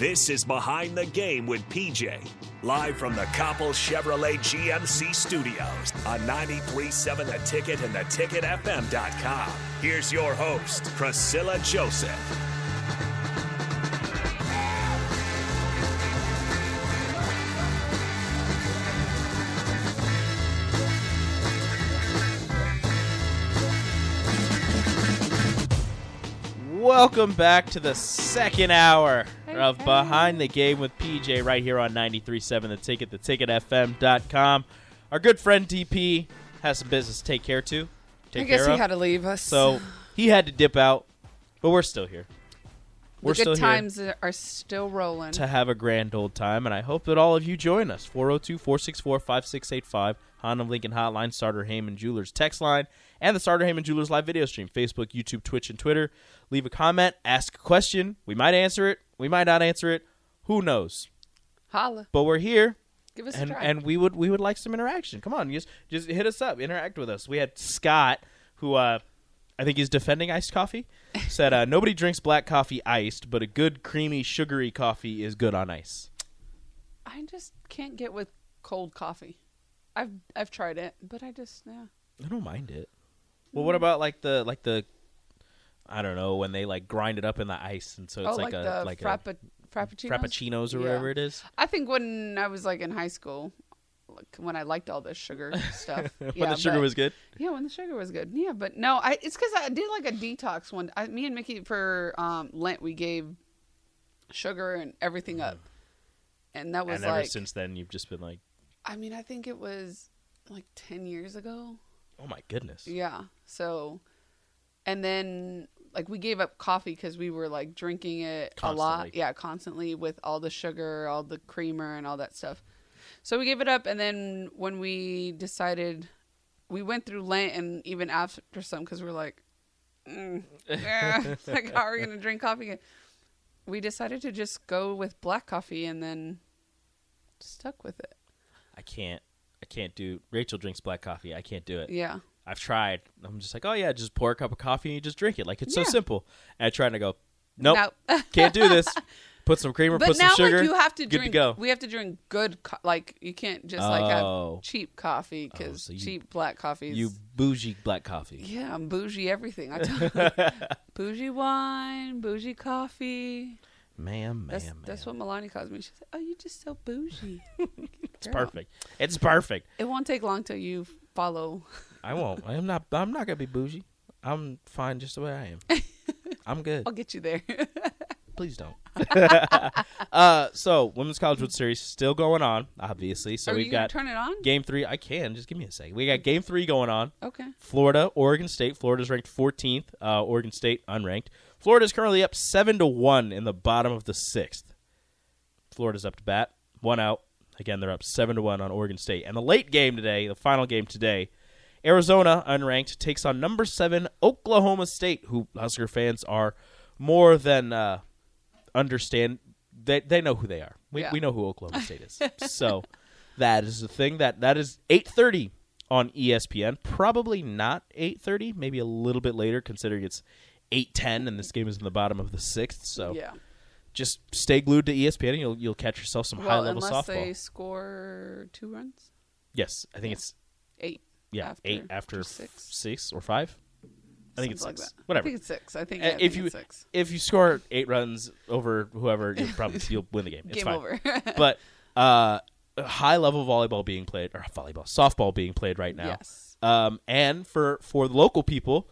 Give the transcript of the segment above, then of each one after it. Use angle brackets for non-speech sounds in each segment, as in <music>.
This is Behind the Game with PJ. Live from the Coppel Chevrolet GMC studios on 93.7 The Ticket and theticketfm.com. Here's your host, Priscilla Joseph. Welcome back to the second hour of Behind the Game with PJ right here on 93.7 The Ticket, theticketfm.com. Our good friend DP has some business to take care to. Take I guess he of. had to leave us. So he had to dip out, but we're still here. We're the good times are still rolling. to have a grand old time, and I hope that all of you join us. 402 464 5685, Honda Lincoln Hotline, Sartor Hamann Jewelers text line, and the Sartor Hamann Jewelers live video stream Facebook, YouTube, Twitch, and Twitter. Leave a comment, ask a question. We might answer it, we might not answer it. Who knows? Holla. But we're here. Give us and a try. and we would we would like some interaction. Come on, just just hit us up, interact with us. We had Scott, who uh, I think he's defending iced coffee, <laughs> said uh, nobody drinks black coffee iced, but a good creamy sugary coffee is good on ice. I just can't get with cold coffee. I've I've tried it, but I just yeah. I don't mind it. Well, what about like the like the I don't know when they like grind it up in the ice and so it's oh, like, like, a like frappa- a frappuccinos. frappuccinos or Yeah. whatever it is. I think when I was like in high school, like when I liked all the sugar <laughs> stuff. when yeah, the sugar but- was good. Yeah, when the sugar was good. Yeah, but no, I it's because I did like a detox one. I, me and Mickey for um, Lent we gave sugar and everything up, and that was and ever like since then, you've just been like, I mean I think it was like ten years ago. oh my goodness. Yeah. So, and then like we gave up coffee because we were like drinking it a lot. Yeah, constantly with all the sugar, all the creamer, and all that stuff. So we gave it up, and then when we decided, we went through Lent, and even after some, because we are like, mm, eh, <laughs> like how are we gonna drink coffee? again? We decided to just go with black coffee, and then stuck with it. I can't. I can't do. Rachel drinks black coffee. I can't do it. Yeah. I've tried. I'm just like, oh yeah, just pour a cup of coffee and you just drink it. Like it's Yeah. so simple. And I try to go, nope, No. <laughs> can't do this. Put some creamer, But put some now, sugar. like, you have to good drink. to go. We have to drink good, co- like you can't just like Oh. have cheap coffee because Oh, so cheap black coffee. You bougie black coffee. yeah, I'm bougie everything. I <laughs> tell bougie wine, bougie coffee. Ma'am, man, That's man. that's what Milani calls me. She's like, "Oh, you're just so bougie." <laughs> it's perfect. It's perfect. It won't take long till you follow. I won't. I am not. I'm not gonna be bougie. I'm fine just the way I am. <laughs> I'm good. I'll get you there. <laughs> Please don't. <laughs> uh, so women's college World Series still going on, obviously. So Are we've got turn it on? game three. I can just give me a second. We got game three going on. Okay. Florida, Oregon State. Florida's ranked 14th. Uh, Oregon State unranked. Florida's currently up seven to one in the bottom of the sixth. Florida's up to bat, one out. Again, they're up seven to one on Oregon State. And the late game today, the final game today, Arizona unranked takes on number seven Oklahoma State, who Husker fans are more than uh, understand. They they know who they are. We Yeah. we know who Oklahoma <laughs> State is. so that is the thing that that is eight thirty on ESPN. Probably not eight thirty. Maybe a little bit later, considering it's eight ten and this game is in the bottom of the sixth. So Yeah. just stay glued to ESPN and you'll you'll catch yourself some high Well, level unless they score two runs, Yes, I think it's eight. Yeah after- eight after six. six or five. I think it's six. like that. Whatever. I think it's six. I think Uh, yeah, I if think you six. if you score eight runs over whoever, you'll <laughs> probably you'll win the game. It's Game fine. over. <laughs> but uh, high level volleyball being played or volleyball softball being played right now. Yes. Um, and for for the local people,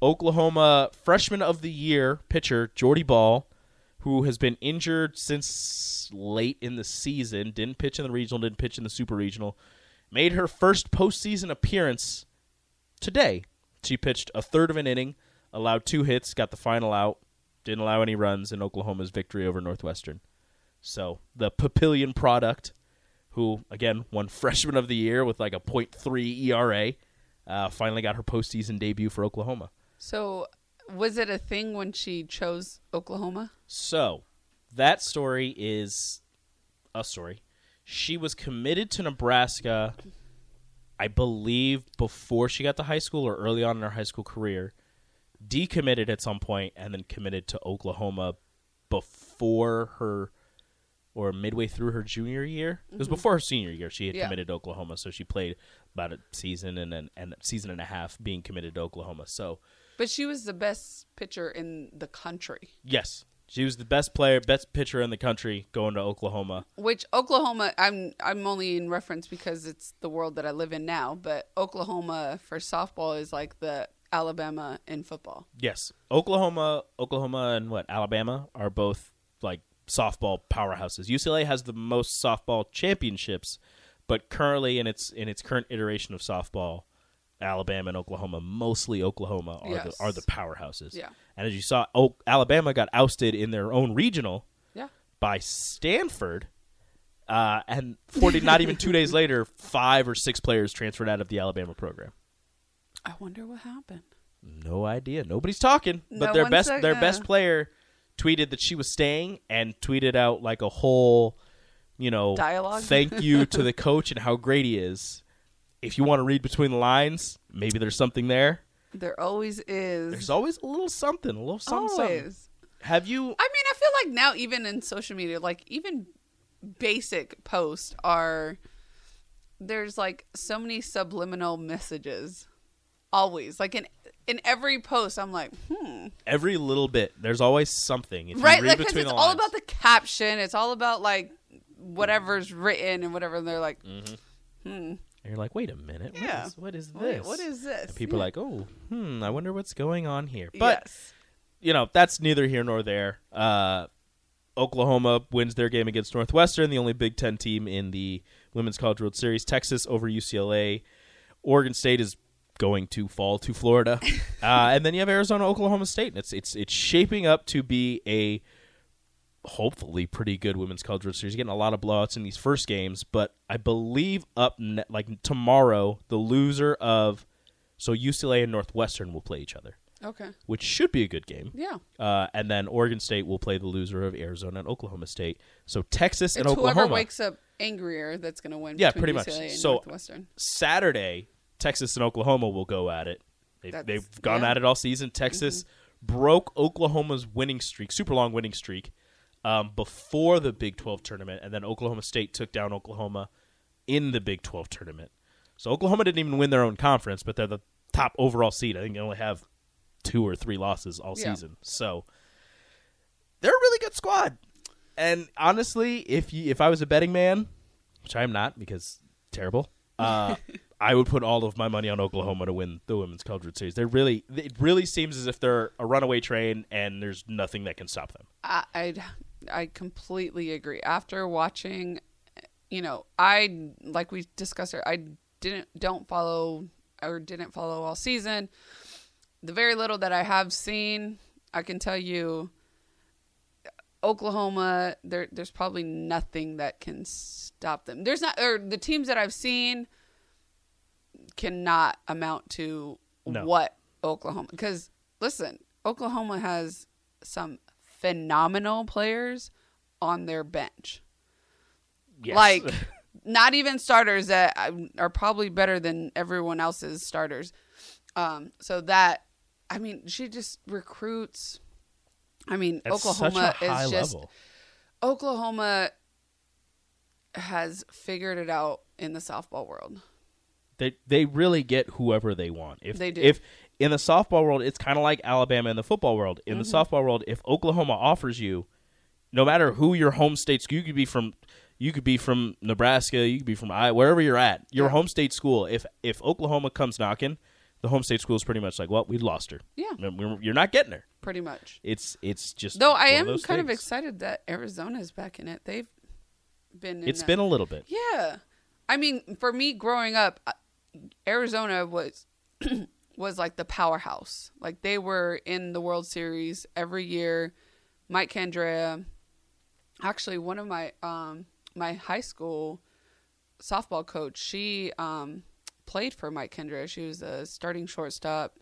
Oklahoma freshman of the year pitcher Jordy Bahl, who has been injured since late in the season, didn't pitch in the regional, didn't pitch in the super regional, made her first postseason appearance today. She pitched a third of an inning, allowed two hits, got the final out, didn't allow any runs in Oklahoma's victory over Northwestern. So the Papillion product, who again won Freshman of the Year with like a .3 ERA, uh, finally got her postseason debut for Oklahoma. So, was it a thing when she chose Oklahoma? So that story is a story. She was committed to Nebraska, I believe, before she got to high school or early on in her high school career. Decommitted at some point and then committed to Oklahoma before her or midway through her junior year. It was mm-hmm. before her senior year. She had Yeah. committed to Oklahoma, so she played about a season and then and a season and a half being committed to Oklahoma. So But she was the best pitcher in the country. yes, she was the best player, best pitcher in the country going to Oklahoma. Which Oklahoma, I'm I'm only in reference because it's the world that I live in now. But Oklahoma for softball is like the Alabama in football. Yes, Oklahoma, Oklahoma, and what Alabama are both like softball powerhouses. UCLA has the most softball championships, but currently in its in its current iteration of softball, Alabama and Oklahoma, mostly Oklahoma, are Yes. the are the powerhouses. Yeah. and as you saw, o- Alabama got ousted in their own regional Yeah. by Stanford. Uh, and 40, not even two days <laughs> later, five or six players transferred out of the Alabama program. I wonder what happened. No idea. Nobody's talking. But No their best like, their uh, best player tweeted that she was staying and tweeted out like a whole, you know, Dialogue? thank you to <laughs> the coach and how great he is. If you want to read between the lines, maybe there's something there. There always is. There's always a little something, a little something. something. always. Have you I mean, I feel like now, even in social media, like even basic posts are there's like so many subliminal messages. Always, like in in every post, I'm like, hmm, every little bit? There's always something. If right? Like, because it's all lines. about the caption. It's all about like whatever's written and whatever. And they're like, Mm. hmm, And you're like, wait a minute, what Yeah. is- what is wait, this? what is this? And people Yeah. are like, oh, hmm, I wonder what's going on here. But yes, you know, that's neither here nor there. Uh, Oklahoma wins their game against Northwestern, the only Big Ten team in the Women's College World Series. Texas over UCLA. Oregon State is going to fall to Florida, <laughs> uh, and then you have Arizona, Oklahoma State. And it's it's it's shaping up to be a hopefully pretty good Women's College World Series. Getting a lot of blowouts in these first games, but I believe up ne- like tomorrow, the loser of so UCLA and Northwestern will play each other okay, which should be a good game. yeah. Uh, and then Oregon State will play the loser of Arizona and Oklahoma State. So Texas and It's Oklahoma. whoever wakes up angrier that's going to win. Yeah, pretty much. UCLA and So- Northwestern. Saturday, Texas and Oklahoma will go at it. They've, they've gone yeah. Mm-hmm. at it all season. Texas broke Oklahoma's winning streak, super long winning streak, um, before the Big 12 tournament, and then Oklahoma State took down Oklahoma in the Big 12 tournament. So Oklahoma didn't even win their own conference, but they're the top overall seed. I think they only have two or three losses all Yeah. season. So they're a really good squad. And honestly, if you if I was a betting man, which I am not because terrible, uh, <laughs> I would put all of my money on Oklahoma to win the women's college World series. They really, it really seems as if they're a runaway train, and there's nothing that can stop them. I I I completely agree. After watching, you know, I like we discussed it. I didn't don't follow or didn't follow all season. The very little that I have seen, I can tell you, Oklahoma. There, there's probably nothing that can stop them. There's not, or the teams that I've seen cannot amount to No. what Oklahoma. Because listen, Oklahoma has some phenomenal players on their bench. Yes. Like, <laughs> not even starters that are probably better than everyone else's starters. Um, so that, I mean, she just recruits. I mean, Oklahoma such a high is just level. Oklahoma has figured it out in the softball world. They they really get whoever they want. If They do. If in the softball world, it's kind of like Alabama in the football world. In Mm-hmm. the softball world, if Oklahoma offers you, no matter who your home state school, you could be from, you could be from Nebraska, you could be from Iowa, wherever you're at, your Yeah. home state school. If if Oklahoma comes knocking, the home state school is pretty much like, well, we lost her. Yeah. We're- you're not getting her. Pretty much. It's it's just Though I am those kind of excited that Arizona's back in it. They've been. In It's a- been a little bit. Yeah, I mean, for me growing up, uh, Arizona was <clears throat> was like the powerhouse. Like they were in the World Series every year. Mike Candrea, actually one of my um my high school softball coach, she um played for Mike Candrea. She was a starting shortstop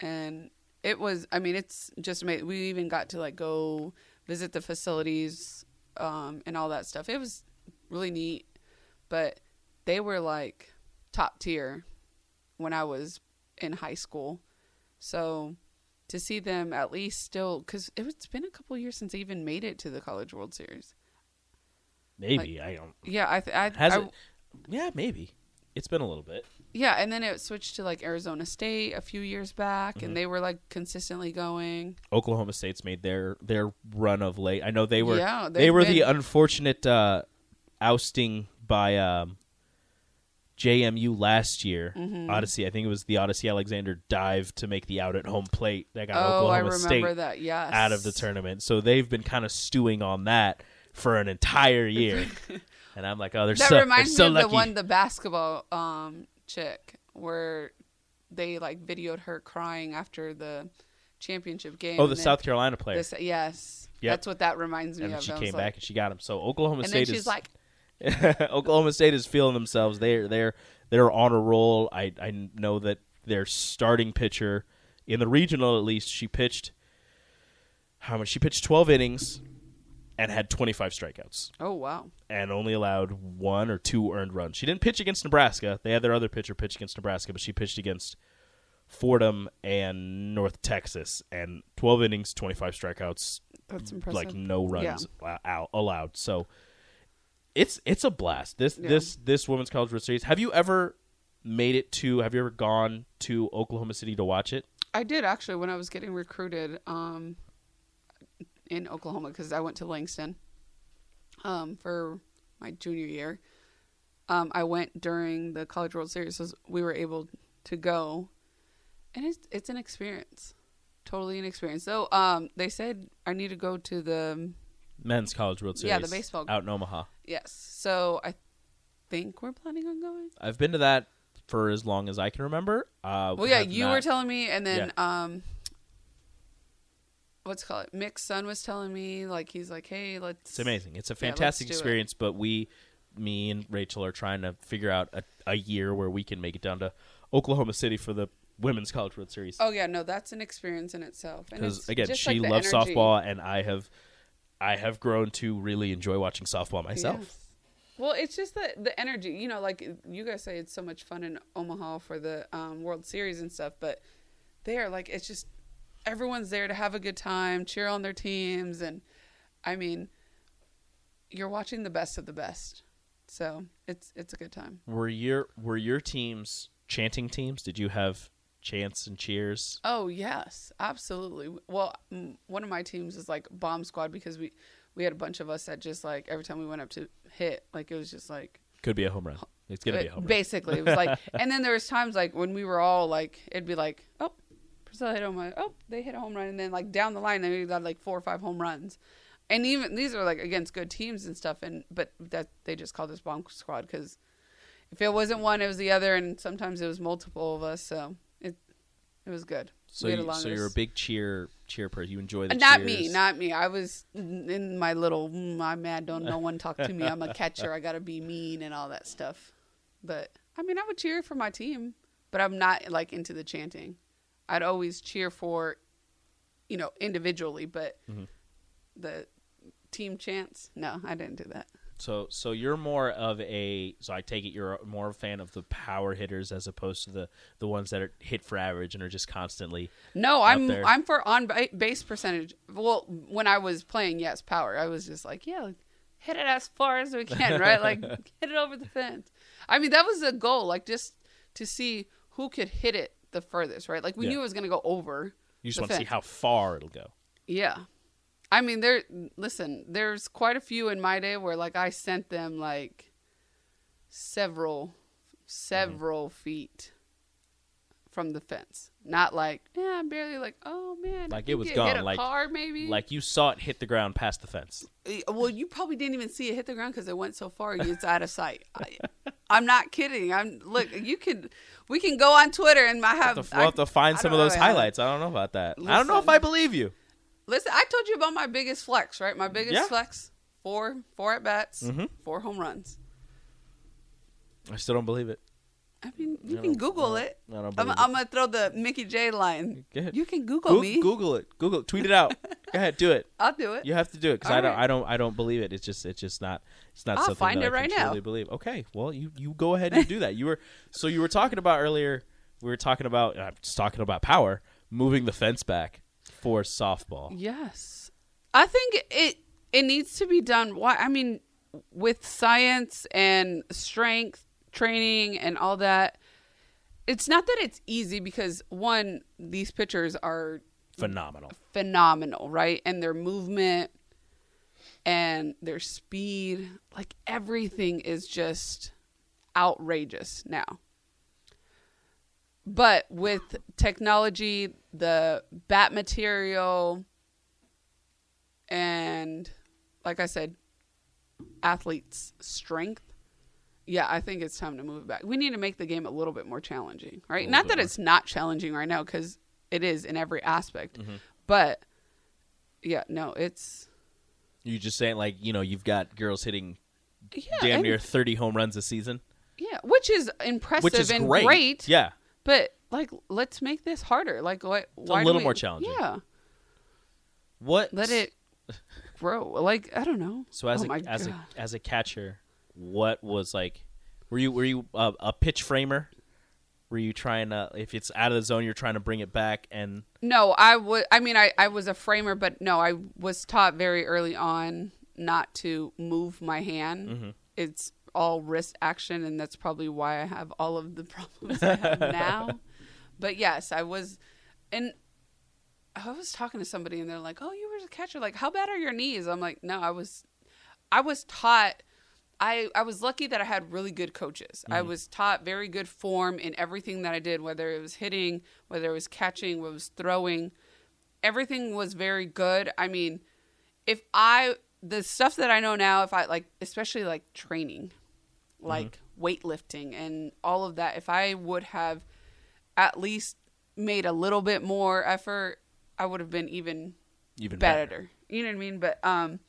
and it was I mean it's just amazing. We even got to like go visit the facilities um and all that stuff. It was really neat. But they were like top tier when I was in high school. So to see them at least still, because it's been a couple years since they even made it to the College World Series. Maybe I don't. Yeah, I, th- I, Has I- it? Yeah, maybe. It's been a little bit. yeah, and then it switched to like Arizona State a few years back, Mm-hmm. and they were like consistently going. Oklahoma State's made their their run of late. I know they were Yeah, they were the unfortunate uh, ousting by um, JMU last year. Mm-hmm. Odicci, I think it was the Odicci Alexander dive to make the out at home plate that got oh, Oklahoma State that. Yes, out of the tournament. So they've been kind of stewing on that for an entire year. <laughs> and I'm like, oh, they're That so reminds they're so me of lucky. the one, the basketball um, chick, where they like videoed her crying after the championship game. oh, the South Carolina player. This, yes, Yep. that's what that reminds me of. and of. she came like- back and she got him. So Oklahoma and State she's is like, <laughs> Oklahoma State is feeling themselves. They're they're they're on a roll. I I know that their starting pitcher in the regional at least she pitched how much she pitched 12 innings and had 25 strikeouts "Oh wow, and only allowed one or two earned runs. She didn't pitch against Nebraska. They had their other pitcher pitch against Nebraska, but she pitched against Fordham and North Texas and 12 innings, 25 strikeouts, that's impressive." like no runs Yeah. allowed. So it's it's a blast. This Yeah. this this women's college world series. Have you ever made it to? Have you ever gone to Oklahoma City to watch it? I did actually when I was getting recruited um, in Oklahoma because I went to Langston um, for my junior year. Um, I went during the College World Series, so we were able to go, and it's it's an experience, totally an experience. So um, they said I need to go to the Men's college world series. Yeah, the baseball- out in Omaha. yes. So I think we're planning on going. I've been to that for as long as I can remember. Uh, Well, yeah, you not- were telling me, and then um, what's it called Mick's son was telling me, like he's like, hey, let's. It's amazing. It's a Yeah, fantastic it. experience, but we, me and Rachel, are trying to figure out a, a year where we can make it down to Oklahoma City for the women's college world series. Oh yeah, no, that's an experience in itself. Because again, just she like loves energy. softball, and I have, I have grown to really enjoy watching softball myself. Yes. Well, it's just the the energy. You know, like you guys say, it's so much fun in Omaha for the um, World Series and stuff, but there, like, it's just everyone's there to have a good time, cheer on their teams, and I mean, you're watching the best of the best, so it's it's a good time. Were your were your teams chanting teams? Did you have chants and cheers? Oh yes, absolutely. Well, one of my teams is like bomb squad because we we had a bunch of us that just like every time we went up to hit, like it was just like Could be a home run. It's gonna be a Uh, home run. basically it was like <laughs> and then there was times like when we were all like it'd be like oh Priscilla hit a home run oh they hit a home run and then like down the line they got like four or five home runs and even these are like against good teams and stuff and but that they just called us bomb squad because if it wasn't one it was the other and sometimes it was multiple of us so it was good So, you, so you're a big cheer cheer person. You enjoy the not cheers. me, not me. I was in my little, mm, I'm mad, don't no one talk to me. I'm a <laughs> catcher. I gotta be mean and all that stuff. But I mean, I would cheer for my team, but I'm not like into the chanting. I'd always cheer for, you know, individually, but Mm-hmm. the team chants, no, I didn't do that. So so you're more of a so I take it you're more a fan of the power hitters as opposed to the the ones that are hit for average and are just constantly No, I'm there. I'm for on base percentage. Well, when I was playing, yes, power. I was just like, yeah, hit it as far as we can, <laughs> right? Like hit it over the fence. I mean, that was the goal, like just to see who could hit it the furthest, right? Like we Yeah. knew it was going to go over. you just want to see how far it'll go. Yeah. I mean, there. Listen, there's quite a few in my day where like I sent them like several, several mm-hmm. feet from the fence. Not like yeah, barely like oh man, Like, it was gone, a like- car maybe. Like you saw it hit the ground past the fence. Well, you probably didn't even see it hit the ground because it went so far. It's out of sight. I, I'm not kidding. I'm look. You can. We can go on Twitter and I have. We'll have to, we'll have to find I some don't of those know, highlights. I don't know about that. I don't know if I believe you. Listen, I told you about my biggest flex, right? My biggest Yeah. flex: four, four at bats, Mhm. four home runs. I still don't believe it. I mean, you I can Google I it. I don't I'm, believe I'm gonna throw the Mickey J line. Go. You can Google Goo- me. Google it. Google it. Tweet it out. <laughs> Go ahead. Do it. I'll do it. You have to do it because I don't. right. I don't. I don't believe it. It's just. It's just not. It's not I'll something find that it I right can now. truly believe. Okay. Well, you you go ahead and do that. You were. So you were talking about earlier. We were talking about. I'm just talking about power moving the fence back for softball. Yes, I think it it needs to be done. Why? I mean, with science and strength training and all that, it's not that it's easy because one, these pitchers are Phenomenal. phenomenal, right? And their movement and their speed, like everything is just outrageous now. But with technology, the bat material, and like I said, athletes' strength, yeah, I think it's time to move back. We need to make the game a little bit more challenging, right? Not that more. it's not challenging right now, because it is in every aspect. Mm-hmm. But yeah, no, it's You just saying like you know you've got girls hitting yeah, damn near 30 home runs a season, yeah, which is impressive which is and great. Yeah. But like, let's make this harder. Like, what? why do little we- more challenging. Yeah, What? let it grow. Like, I don't know. So as oh a as God. a as a catcher, what was like? Were you were you a, a pitch framer? Were you trying to if it's out of the zone, you're trying to bring it back and No, I would. I mean, I I was a framer, but no, I was taught very early on not to move my hand. Mm-hmm. It's all wrist action, and that's probably why I have all of the <laughs> problems I have now. But yes, I was, and I was talking to somebody, and they're like, "Oh, you were a catcher. Like, how bad are your knees?" I'm like, "No, I was, I was taught." I, I was lucky that I had really good coaches. I mm. was taught very good form in everything that I did, whether it was hitting, whether it was catching, whether it was throwing. Everything was very good. I mean, if I the stuff that I know now, if I like, especially like training, like weightlifting and all of that, if I would have at least made a little bit more effort, I would have been even even better. better? You know what I mean? But um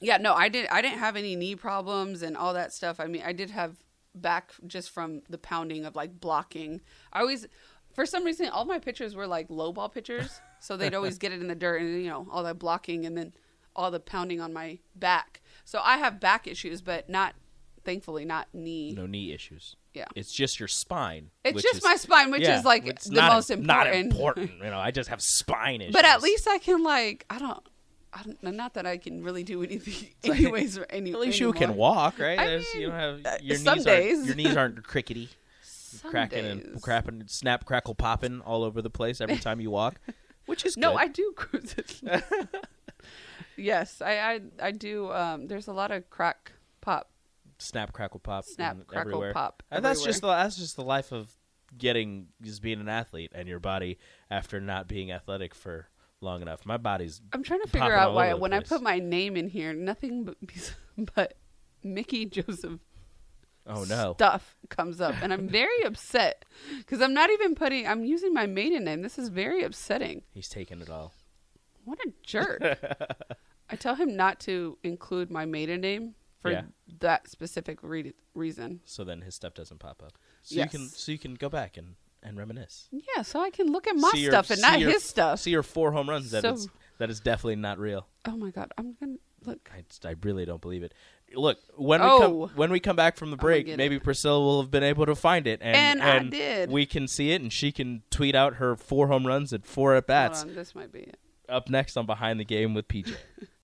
yeah, no, I didn't I didn't have any knee problems and all that stuff. I mean, I did have back just from the pounding of like blocking. I always for some reason all my pitchers were like low ball pitchers, so they'd always <laughs> get it in the dirt and you know, all that blocking and then all the pounding on my back. So I have back issues, but not thankfully not knee. No knee issues. Yeah. It's just your spine. It's just is- my spine, which yeah, is like it's the not- most important. Not important. You know, I just have spine issues. But at least I can like I don't. I don't, not that I can really do anything, <laughs> anyways. Or any, at least you can walk, right? I There's- you don't uh, have your some knees days. your knees aren't crickety, <laughs> cracking and days. crapping, snap, crackle, popping all over the place every <laughs> time you walk, which is No, good. I do cruise it. Yes, I, I I do. Um, there's a lot of crack pop. snap, crackle, pop, Snap, and crackle, everywhere. pop And that's everywhere. just the that's just the life of getting just being an athlete and your body after not being athletic for long enough. My body's I'm trying to figure out why when I put my name in here, nothing but, <laughs> but Mickey Joseph oh no. stuff comes up, and I'm very upset because I'm not even putting. I'm using my maiden name. This is very upsetting. He's taking it all. What a jerk. <laughs> I tell him not to include my maiden name for Yeah. that specific re- reason. So then his stuff doesn't pop up. So you can Yes. so you can go back and, and reminisce. Yeah, so I can look at my See your- stuff and see not your- his stuff. See your four home runs that So- it's that is definitely not real. oh my god, I'm gonna look. I, just- I really don't believe it. Look, when we Oh. come when we come back from the break, get maybe. Priscilla will have been able to find it, and And I did. we can see it, and she can tweet out her four home runs and four at Hold bats. on, this might be it. Up next on Behind the Game with PJ. <laughs>